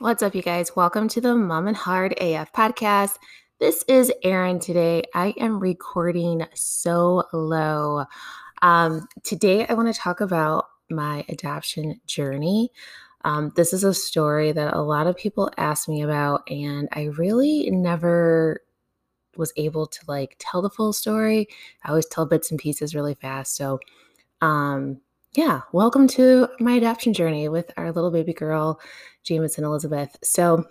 What's up, you guys? Welcome to the Mom and Hard AF podcast. This is Erin today. I am recording so low. Um, today, I want to talk about my adoption journey. Um, this is a story that a lot of people ask me about, and I really never was able to like tell the full story. I always tell bits and pieces really fast. So, um, yeah, welcome to my adoption journey with our little baby girl, Jameson Elizabeth. So,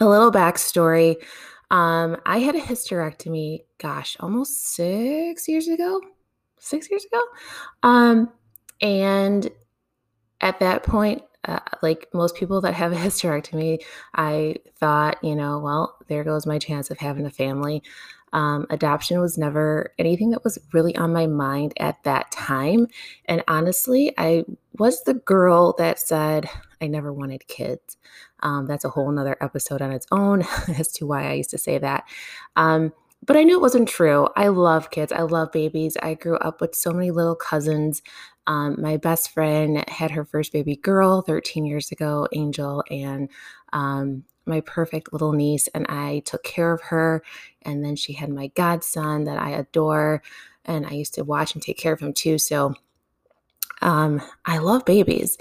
a little backstory. Um, I had a hysterectomy, gosh, almost six years ago. Six years ago. Um, and at that point, uh, like most people that have a hysterectomy, I thought, you know, well, there goes my chance of having a family. Um, adoption was never anything that was really on my mind at that time. And honestly, I was the girl that said I never wanted kids. Um, that's a whole nother episode on its own as to why I used to say that. Um, but I knew it wasn't true. I love kids. I love babies. I grew up with so many little cousins. Um, my best friend had her first baby girl 13 years ago, Angel, and um, my perfect little niece and I took care of her. And then she had my godson that I adore. And I used to watch and take care of him too. So um, I love babies.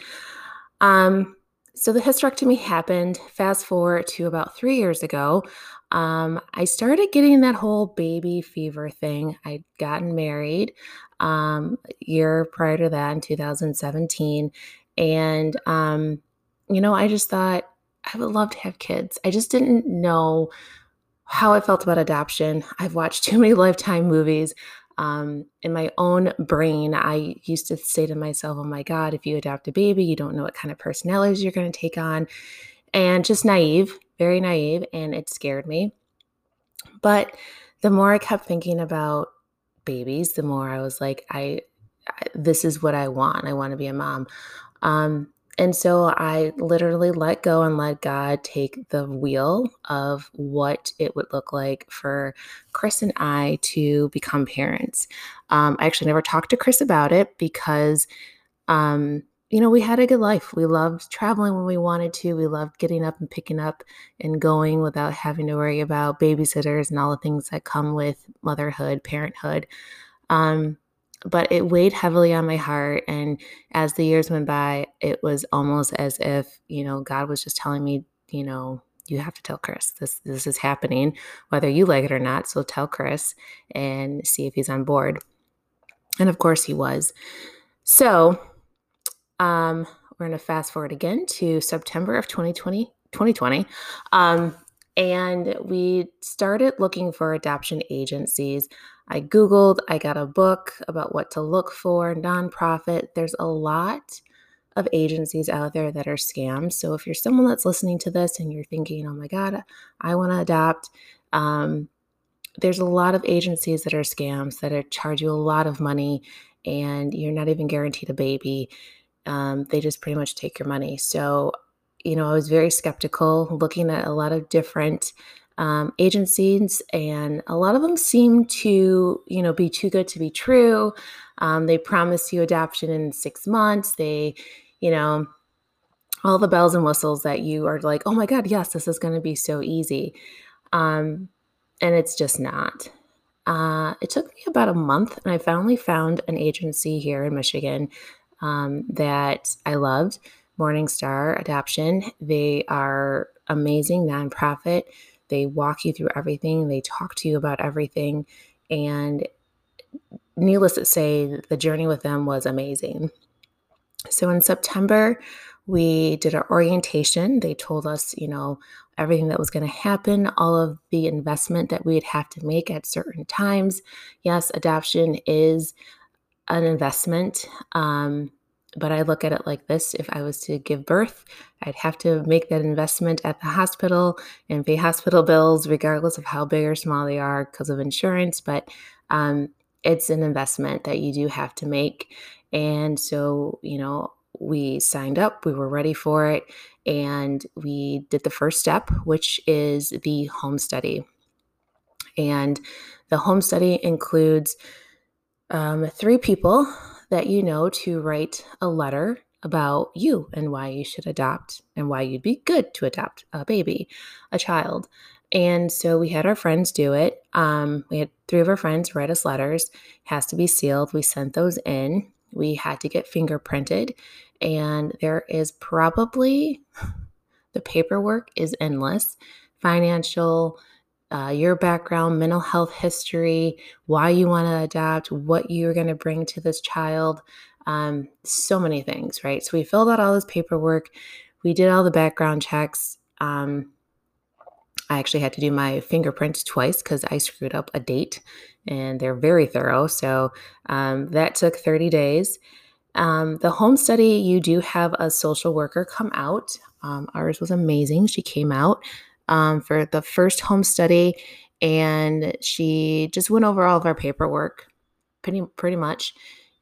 Um, so the hysterectomy happened. Fast forward to about three years ago. Um, I started getting that whole baby fever thing. I'd gotten married um, a year prior to that in 2017. And, um, you know, I just thought, I would love to have kids. I just didn't know how I felt about adoption. I've watched too many Lifetime movies. Um, in my own brain, I used to say to myself, oh my God, if you adopt a baby, you don't know what kind of personalities you're going to take on. And just naive, very naive. And it scared me. But the more I kept thinking about babies, the more I was like, I, I this is what I want. I want to be a mom. Um, and so I literally let go and let God take the wheel of what it would look like for Chris and I to become parents. Um, I actually never talked to Chris about it because, um, you know, we had a good life. We loved traveling when we wanted to. We loved getting up and picking up and going without having to worry about babysitters and all the things that come with motherhood, parenthood. Um, but it weighed heavily on my heart. And as the years went by, it was almost as if, you know, God was just telling me, you know, you have to tell Chris this this is happening, whether you like it or not. So tell Chris and see if he's on board. And of course he was. So um, we're gonna fast forward again to September of 2020, 2020. Um, and we started looking for adoption agencies. I Googled, I got a book about what to look for, nonprofit. There's a lot of agencies out there that are scams. So if you're someone that's listening to this and you're thinking, oh my God, I want to adopt, um, there's a lot of agencies that are scams that are charge you a lot of money and you're not even guaranteed a baby. Um, they just pretty much take your money. So you know, I was very skeptical looking at a lot of different um, agencies, and a lot of them seem to, you know, be too good to be true. Um, they promise you adoption in six months. They, you know, all the bells and whistles that you are like, oh my God, yes, this is going to be so easy. Um, and it's just not. Uh, it took me about a month, and I finally found an agency here in Michigan um, that I loved. Morningstar Adoption. They are amazing nonprofit. They walk you through everything, they talk to you about everything. And needless to say, the journey with them was amazing. So in September, we did our orientation. They told us, you know, everything that was going to happen, all of the investment that we'd have to make at certain times. Yes, adoption is an investment. Um, but I look at it like this if I was to give birth, I'd have to make that investment at the hospital and pay hospital bills, regardless of how big or small they are because of insurance. But um, it's an investment that you do have to make. And so, you know, we signed up, we were ready for it, and we did the first step, which is the home study. And the home study includes um, three people that you know to write a letter about you and why you should adopt and why you'd be good to adopt a baby, a child. And so we had our friends do it. Um, we had three of our friends write us letters, has to be sealed. We sent those in. We had to get fingerprinted. And there is probably the paperwork is endless financial, uh, your background, mental health history, why you want to adopt, what you're going to bring to this child, um, so many things, right? So we filled out all this paperwork. We did all the background checks. Um, I actually had to do my fingerprints twice because I screwed up a date and they're very thorough. So um, that took 30 days. Um, the home study, you do have a social worker come out. Um, ours was amazing. She came out um, for the first home study and she just went over all of our paperwork pretty, pretty much.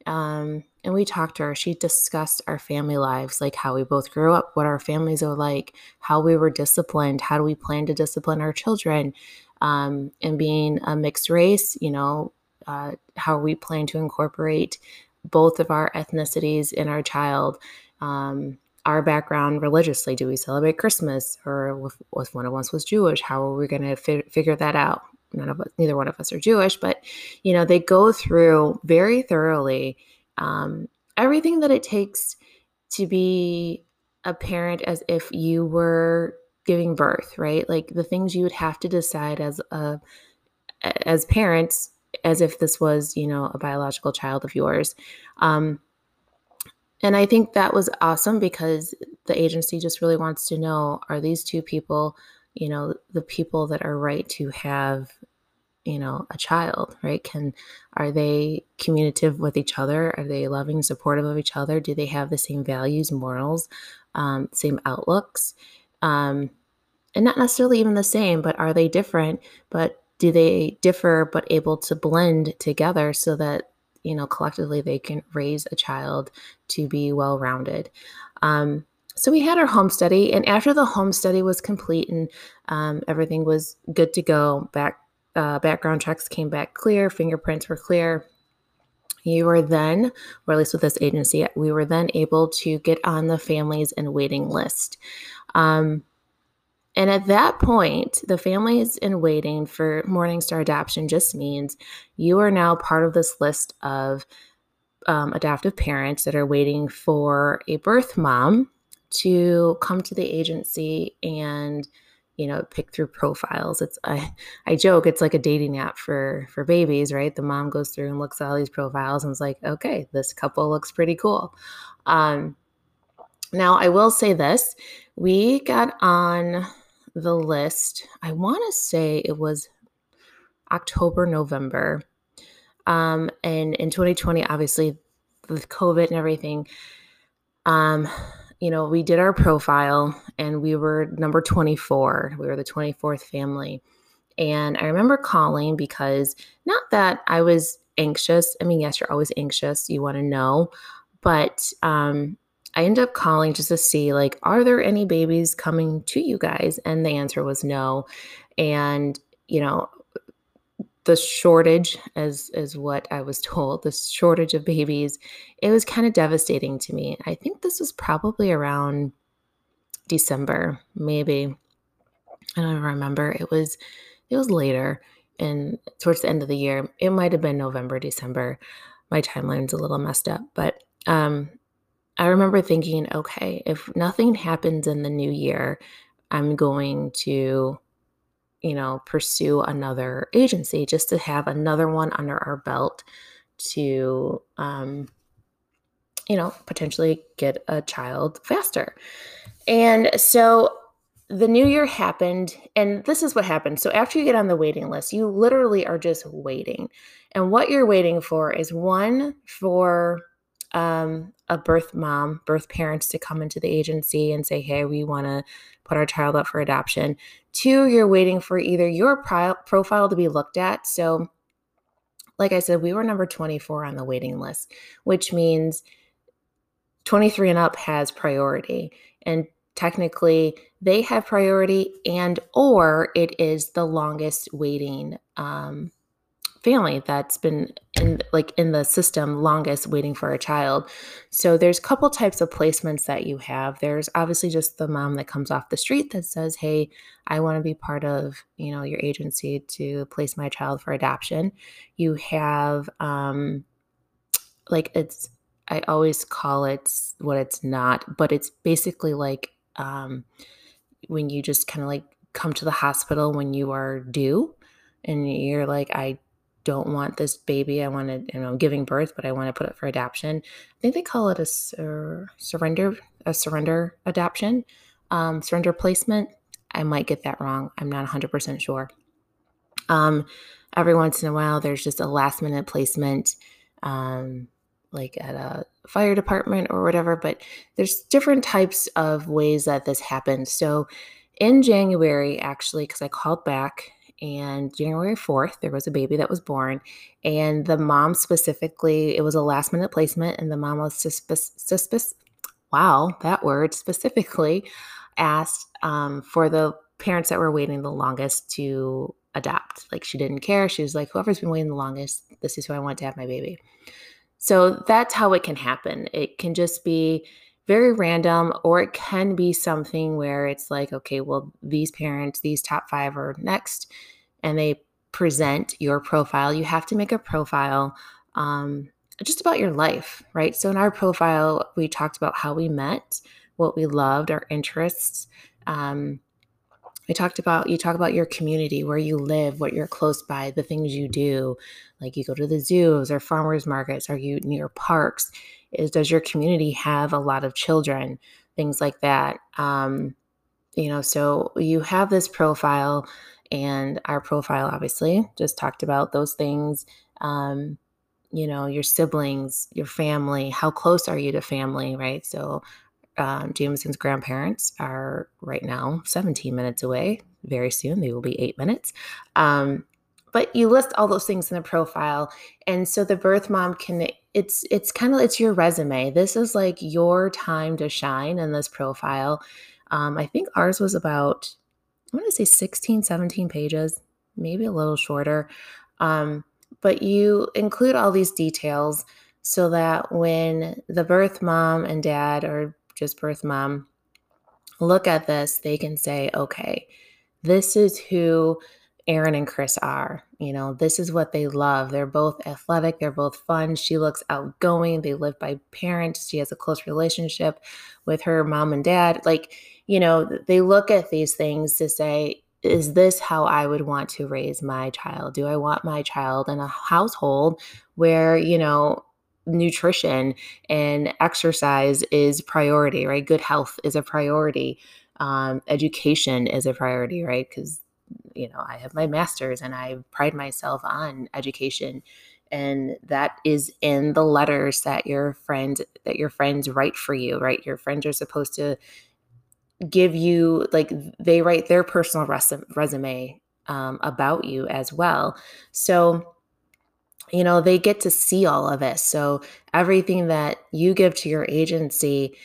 Um, and we talked to her. She discussed our family lives, like how we both grew up, what our families are like, how we were disciplined, how do we plan to discipline our children, um, and being a mixed race, you know, uh, how we plan to incorporate both of our ethnicities in our child. Um, our background religiously. Do we celebrate Christmas, or if, if one of us was Jewish, how are we going to fi- figure that out? None of us, neither one of us are Jewish, but you know they go through very thoroughly um, everything that it takes to be a parent as if you were giving birth, right? Like the things you would have to decide as a as parents as if this was, you know, a biological child of yours. Um, and I think that was awesome because the agency just really wants to know are these two people, you know, the people that are right to have, you know, a child, right? Can are they communicative with each other? Are they loving, supportive of each other? Do they have the same values, morals, um, same outlooks? Um, and not necessarily even the same, but are they different? But do they differ but able to blend together so that you know collectively they can raise a child to be well rounded um, so we had our home study and after the home study was complete and um, everything was good to go back uh, background checks came back clear fingerprints were clear you were then or at least with this agency we were then able to get on the families and waiting list. Um, and at that point, the family is in waiting for Morningstar adoption just means you are now part of this list of um, adoptive parents that are waiting for a birth mom to come to the agency and you know pick through profiles. It's i i joke it's like a dating app for for babies right? The mom goes through and looks at all these profiles and is like okay this couple looks pretty cool. Um now i will say this we got on the list, I want to say it was October, November. Um, and in 2020, obviously, with COVID and everything, um, you know, we did our profile and we were number 24. We were the 24th family. And I remember calling because not that I was anxious. I mean, yes, you're always anxious. You want to know. But um, I ended up calling just to see, like, are there any babies coming to you guys? And the answer was no. And, you know, the shortage, as is what I was told, the shortage of babies, it was kind of devastating to me. I think this was probably around December, maybe. I don't remember. It was it was later and towards the end of the year. It might have been November, December. My timeline's a little messed up, but um I remember thinking, okay, if nothing happens in the new year, I'm going to, you know, pursue another agency just to have another one under our belt to, um, you know, potentially get a child faster. And so the new year happened, and this is what happened. So after you get on the waiting list, you literally are just waiting. And what you're waiting for is one for um, a birth mom, birth parents to come into the agency and say, hey, we want to put our child up for adoption. Two, you're waiting for either your pri- profile to be looked at. So, like I said, we were number 24 on the waiting list, which means 23 and up has priority. And technically, they have priority and or it is the longest waiting um, family that's been in like in the system longest waiting for a child. So there's a couple types of placements that you have. There's obviously just the mom that comes off the street that says, "Hey, I want to be part of, you know, your agency to place my child for adoption." You have um like it's I always call it what it's not, but it's basically like um when you just kind of like come to the hospital when you are due and you're like I don't want this baby. I want to, you know, giving birth, but I want to put it for adoption. I think they call it a sur- surrender, a surrender adoption, um, surrender placement. I might get that wrong. I'm not 100% sure. Um, every once in a while, there's just a last minute placement, um, like at a fire department or whatever. But there's different types of ways that this happens. So in January, actually, because I called back and January 4th, there was a baby that was born. And the mom specifically, it was a last minute placement, and the mom was suspicious. Suspicious. Wow, that word specifically asked um, for the parents that were waiting the longest to adopt. Like she didn't care. She was like, whoever's been waiting the longest, this is who I want to have my baby. So that's how it can happen. It can just be very random, or it can be something where it's like, okay, well, these parents, these top five are next, and they present your profile. You have to make a profile um, just about your life, right? So in our profile, we talked about how we met, what we loved, our interests. Um, we talked about you talk about your community, where you live, what you're close by, the things you do, like you go to the zoos or farmers markets, are you near parks? is does your community have a lot of children? Things like that. Um, you know so you have this profile and our profile obviously just talked about those things. Um, you know your siblings your family how close are you to family right? So um, jameson's grandparents are right now 17 minutes away. Very soon they will be eight minutes. Um, but you list all those things in the profile and so the birth mom can it's it's kind of it's your resume. This is like your time to shine in this profile. Um, i think ours was about i want to say 16 17 pages maybe a little shorter. Um, but you include all these details so that when the birth mom and dad or just birth mom look at this they can say okay this is who Erin and Chris are. You know, this is what they love. They're both athletic, they're both fun. She looks outgoing. They live by parents. She has a close relationship with her mom and dad. Like, you know, they look at these things to say, is this how I would want to raise my child? Do I want my child in a household where, you know, nutrition and exercise is priority, right? Good health is a priority. Um, education is a priority, right? Because you know, I have my master's and I pride myself on education. And that is in the letters that your friends that your friends write for you, right? Your friends are supposed to give you like they write their personal res- resume um, about you as well. So you know they get to see all of this. so everything that you give to your agency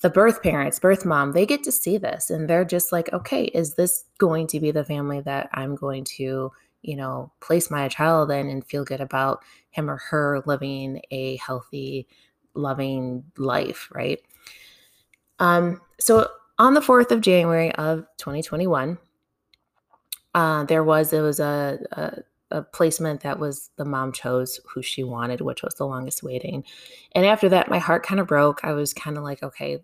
the birth parents, birth mom, they get to see this and they're just like, okay, is this going to be the family that I'm going to, you know, place my child in and feel good about him or her living a healthy, loving life, right? Um, so on the 4th of January of 2021, uh, there was it was a, a a placement that was the mom chose who she wanted, which was the longest waiting. And after that, my heart kind of broke. I was kind of like, okay,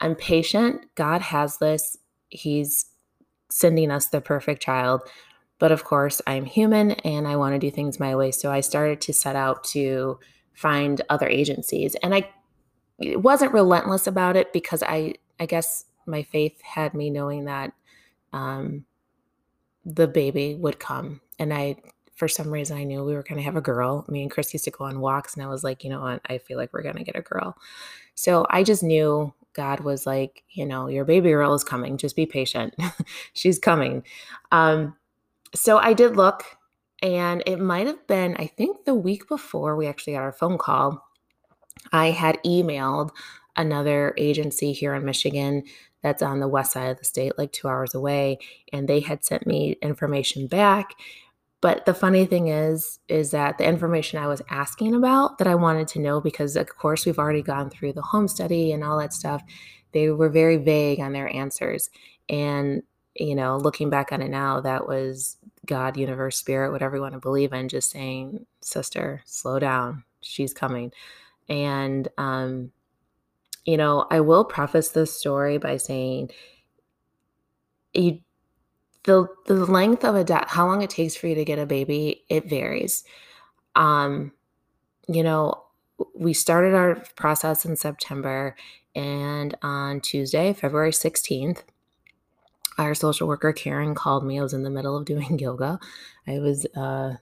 I'm patient. God has this. He's sending us the perfect child. But of course, I'm human and I want to do things my way. So I started to set out to find other agencies. And I wasn't relentless about it because I, I guess my faith had me knowing that um, the baby would come and I, for some reason, I knew we were going to have a girl. Me and Chris used to go on walks, and I was like, you know what? I feel like we're going to get a girl. So I just knew God was like, you know, your baby girl is coming. Just be patient. She's coming. Um, so I did look, and it might have been, I think, the week before we actually got our phone call. I had emailed another agency here in Michigan that's on the west side of the state, like two hours away, and they had sent me information back but the funny thing is, is that the information I was asking about that I wanted to know, because of course we've already gone through the home study and all that stuff, they were very vague on their answers. And, you know, looking back on it now, that was God, universe, spirit, whatever you want to believe in, just saying, sister, slow down. She's coming. And, um, you know, I will preface this story by saying you the the length of a death, how long it takes for you to get a baby, it varies. Um, you know, we started our process in September, and on Tuesday, February 16th, our social worker Karen called me. I was in the middle of doing yoga. I was uh,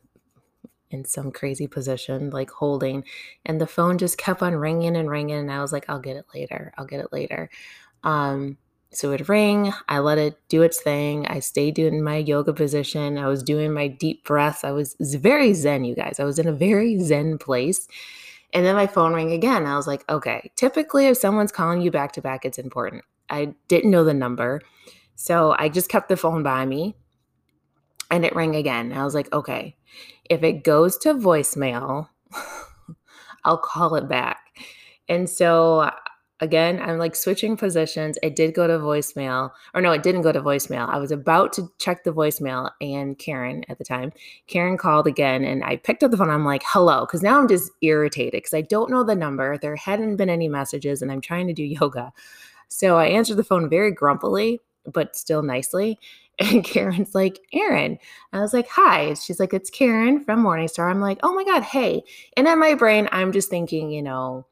in some crazy position, like holding, and the phone just kept on ringing and ringing. And I was like, I'll get it later. I'll get it later. Um, so it ring. I let it do its thing. I stayed doing my yoga position. I was doing my deep breaths. I was very zen, you guys. I was in a very zen place. And then my phone rang again. I was like, okay, typically if someone's calling you back to back, it's important. I didn't know the number. So I just kept the phone by me and it rang again. I was like, okay, if it goes to voicemail, I'll call it back. And so again, I'm like switching positions. It did go to voicemail, or no, it didn't go to voicemail. I was about to check the voicemail, and Karen at the time, Karen called again, and I picked up the phone. I'm like, hello, because now I'm just irritated because I don't know the number. There hadn't been any messages, and I'm trying to do yoga. So I answered the phone very grumpily, but still nicely. And Karen's like, Erin. I was like, hi. She's like, it's Karen from Morningstar. I'm like, oh my God, hey. And in my brain, I'm just thinking, you know,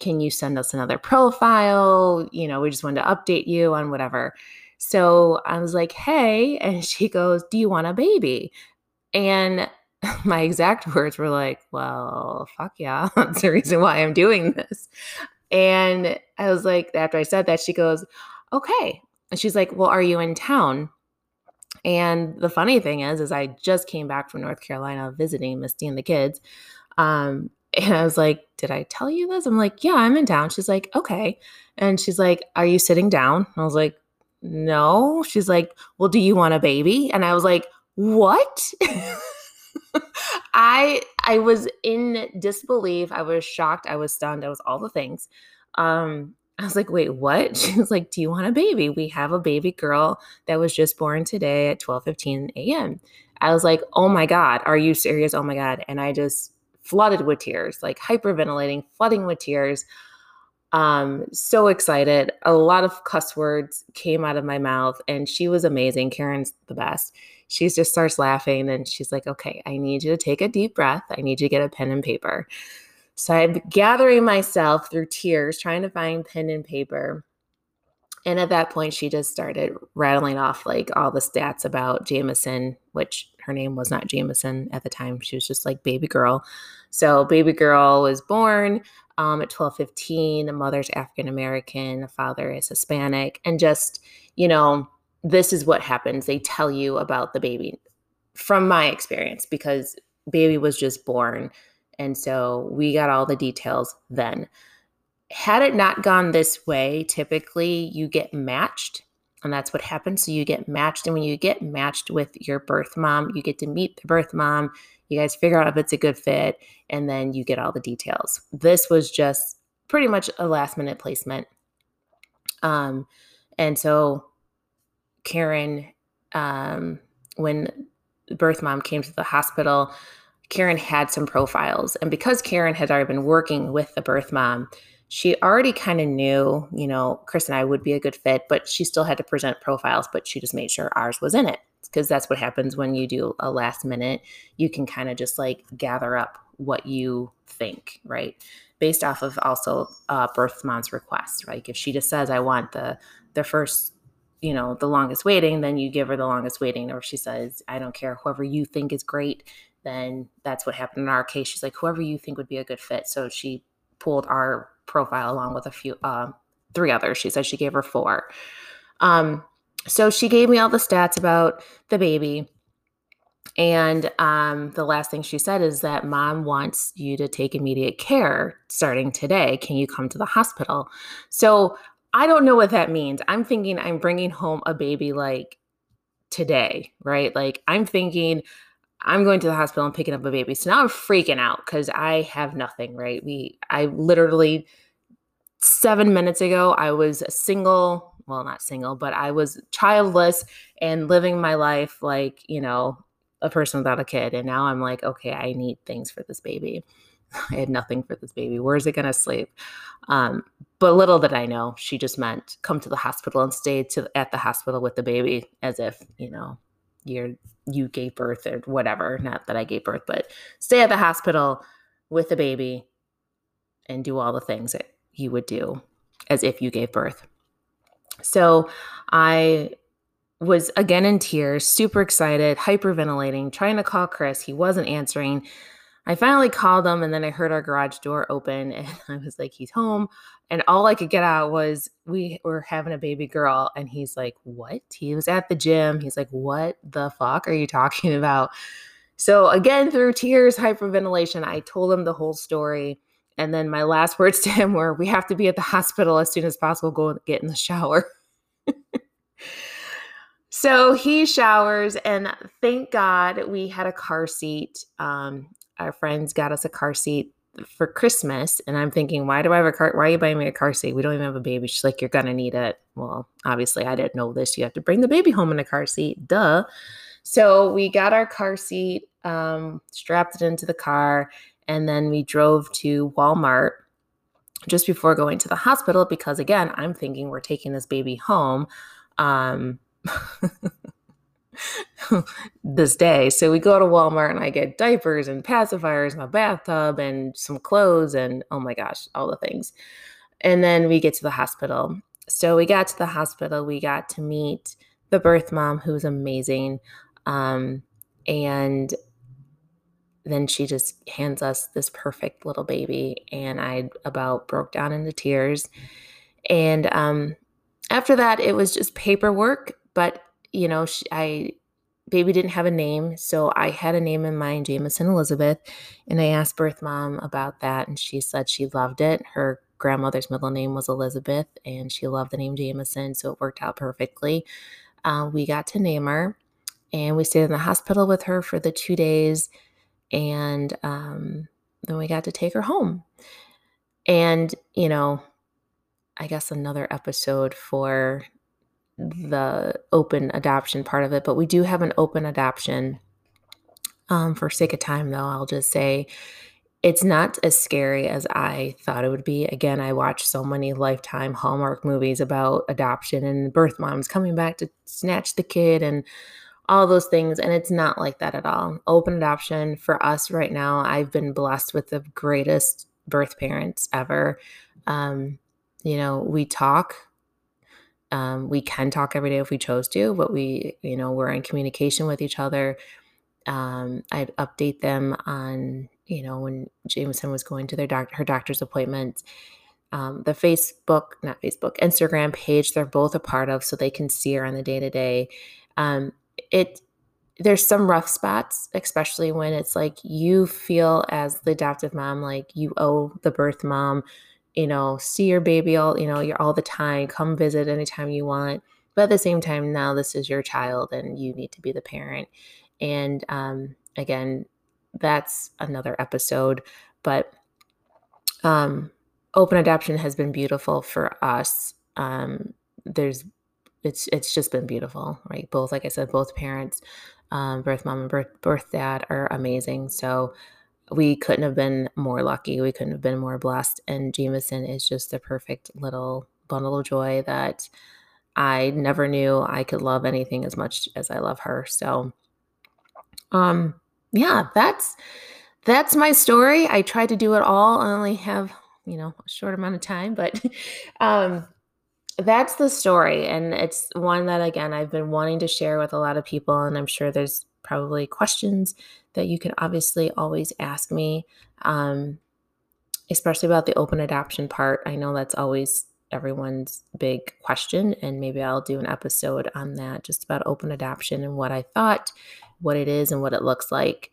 can you send us another profile? You know, we just wanted to update you on whatever. So I was like, hey. And she goes, do you want a baby? And my exact words were like, well, fuck yeah. That's the reason why I'm doing this. And I was like, after I said that, she goes, okay. And she's like, well, are you in town? And the funny thing is, is I just came back from North Carolina visiting Misty and the kids. Um, and I was like, Did I tell you this? I'm like, Yeah, I'm in town. She's like, Okay. And she's like, Are you sitting down? I was like, No. She's like, Well, do you want a baby? And I was like, What? I I was in disbelief. I was shocked. I was stunned. I was all the things. Um, I was like, wait, what? She was like, Do you want a baby? We have a baby girl that was just born today at 12 15 a.m. I was like, Oh my God, are you serious? Oh my God. And I just flooded with tears, like hyperventilating, flooding with tears. Um, so excited. A lot of cuss words came out of my mouth, and she was amazing. Karen's the best. She just starts laughing and she's like, Okay, I need you to take a deep breath. I need you to get a pen and paper. So I'm gathering myself through tears, trying to find pen and paper. And at that point, she just started rattling off like all the stats about Jameson, which her name was not Jameson at the time. She was just like baby girl. So baby girl was born um, at 12, 15. A mother's African American, a father is Hispanic. And just, you know, this is what happens. They tell you about the baby from my experience because baby was just born. And so we got all the details then had it not gone this way, typically you get matched. And that's what happens. So you get matched. And when you get matched with your birth mom, you get to meet the birth mom. You guys figure out if it's a good fit. And then you get all the details. This was just pretty much a last minute placement. Um, and so Karen, um, when birth mom came to the hospital, Karen had some profiles. And because Karen had already been working with the birth mom, she already kind of knew, you know, Chris and I would be a good fit, but she still had to present profiles, but she just made sure ours was in it. Because that's what happens when you do a last minute. You can kind of just like gather up what you think, right? Based off of also uh, birth mom's request, right? If she just says, I want the the first, you know, the longest waiting, then you give her the longest waiting. Or if she says, I don't care, whoever you think is great, then that's what happened in our case. She's like, whoever you think would be a good fit. So she pulled our profile along with a few, uh, three others. She said she gave her four. Um, so she gave me all the stats about the baby. And um, the last thing she said is that mom wants you to take immediate care starting today. Can you come to the hospital? So I don't know what that means. I'm thinking I'm bringing home a baby like today, right? Like I'm thinking I'm going to the hospital and picking up a baby. So now I'm freaking out because I have nothing, right? We, I literally, seven minutes ago, I was single. Well, not single, but I was childless and living my life like, you know, a person without a kid. And now I'm like, okay, I need things for this baby. I had nothing for this baby. Where's it going to sleep? Um, but little did I know, she just meant come to the hospital and stay to at the hospital with the baby, as if you know you're you gave birth or whatever. Not that I gave birth, but stay at the hospital with the baby and do all the things that you would do as if you gave birth. So I was again in tears, super excited, hyperventilating, trying to call Chris. He wasn't answering. I finally called him and then I heard our garage door open and I was like, he's home. And all I could get out was, we were having a baby girl. And he's like, what? He was at the gym. He's like, what the fuck are you talking about? So, again, through tears, hyperventilation, I told him the whole story. And then my last words to him were, we have to be at the hospital as soon as possible. Go get in the shower. so he showers, and thank God we had a car seat. Um, our friends got us a car seat for Christmas. And I'm thinking, why do I have a car? Why are you buying me a car seat? We don't even have a baby. She's like, you're to need it. Well, obviously, I didn't know this. You have to bring the baby home in a car seat. Duh. So we got our car seat, um, strapped it into the car, and then we drove to Walmart just before going to the hospital because, again, I'm thinking we're taking this baby home. Um, this day. So we go to Walmart and I get diapers and pacifiers and a bathtub and some clothes and oh my gosh, all the things. And then we get to the hospital. So we got to the hospital. We got to meet the birth mom who's amazing. Um, and then she just hands us this perfect little baby. And I about broke down into tears. And um, after that, it was just paperwork, but you know, she, I baby didn't have a name, so I had a name in mind, Jameson Elizabeth, and I asked birth mom about that, and she said she loved it. Her grandmother's middle name was Elizabeth, and she loved the name Jameson, so it worked out perfectly. Uh, we got to name her, and we stayed in the hospital with her for the two days, and um, then we got to take her home. And you know, I guess another episode for the open adoption part of it, but we do have an open adoption. Um, for sake of time, though, I'll just say it's not as scary as I thought it would be. Again, I watched so many Lifetime Hallmark movies about adoption and birth moms coming back to snatch the kid and all those things. And it's not like that at all. Open adoption for us right now, I've been blessed with the greatest birth parents ever. Um, you know, we talk um, we can talk every day if we chose to, but we, you know, we're in communication with each other. Um, I'd update them on, you know, when Jameson was going to their doctor, her doctor's appointment. Um, the Facebook, not Facebook, Instagram page, they're both a part of, so they can see her on the day to day. It there's some rough spots, especially when it's like you feel as the adoptive mom, like you owe the birth mom you know, see your baby all, you know, you're all the time, come visit anytime you want. But at the same time, now this is your child and you need to be the parent. And um, again, that's another episode. But um, open adoption has been beautiful for us. Um, there's it's it's just been beautiful, right? Both, like I said, both parents, um, birth mom and birth birth dad are amazing. So we couldn't have been more lucky. We couldn't have been more blessed. And Jameson is just a perfect little bundle of joy that I never knew I could love anything as much as I love her. So, um, yeah, that's that's my story. I tried to do it all. I only have you know a short amount of time, but um, that's the story, and it's one that again I've been wanting to share with a lot of people, and I'm sure there's probably questions that you can obviously always ask me, um, especially about the open adoption part. I know that's always everyone's big question, and maybe I'll do an episode on that just about open adoption and what I thought, what it is, and what it looks like.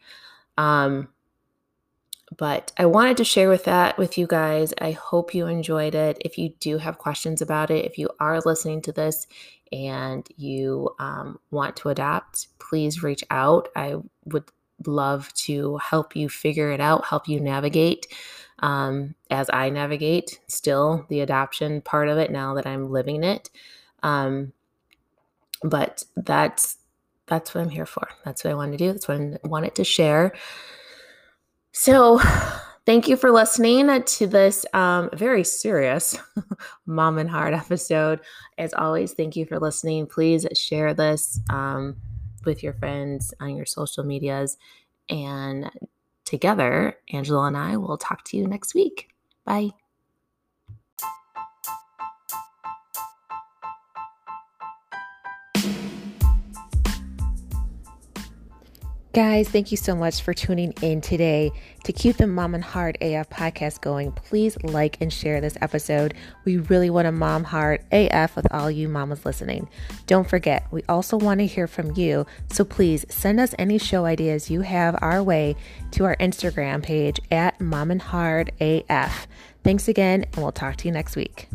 Um, but I wanted to share with that with you guys. I hope you enjoyed it. If you do have questions about it, if you are listening to this and you um, want to adopt, please reach out. I would love to help you figure it out, help you navigate um, as I navigate still the adoption part of it now that I'm living it. Um, but that's that's what I'm here for. That's what I wanted to do. That's what I wanted to share. So, thank you for listening to this um, very serious mom and heart episode. As always, thank you for listening. Please share this um, with your friends on your social medias. And together, Angela and I will talk to you next week. Bye. Guys, thank you so much for tuning in today. To keep the Mom and Heart AF podcast going, please like and share this episode. We really want a Mom Heart AF with all you mamas listening. Don't forget, we also want to hear from you, so please send us any show ideas you have our way to our Instagram page at Mom and Heart AF. Thanks again, and we'll talk to you next week.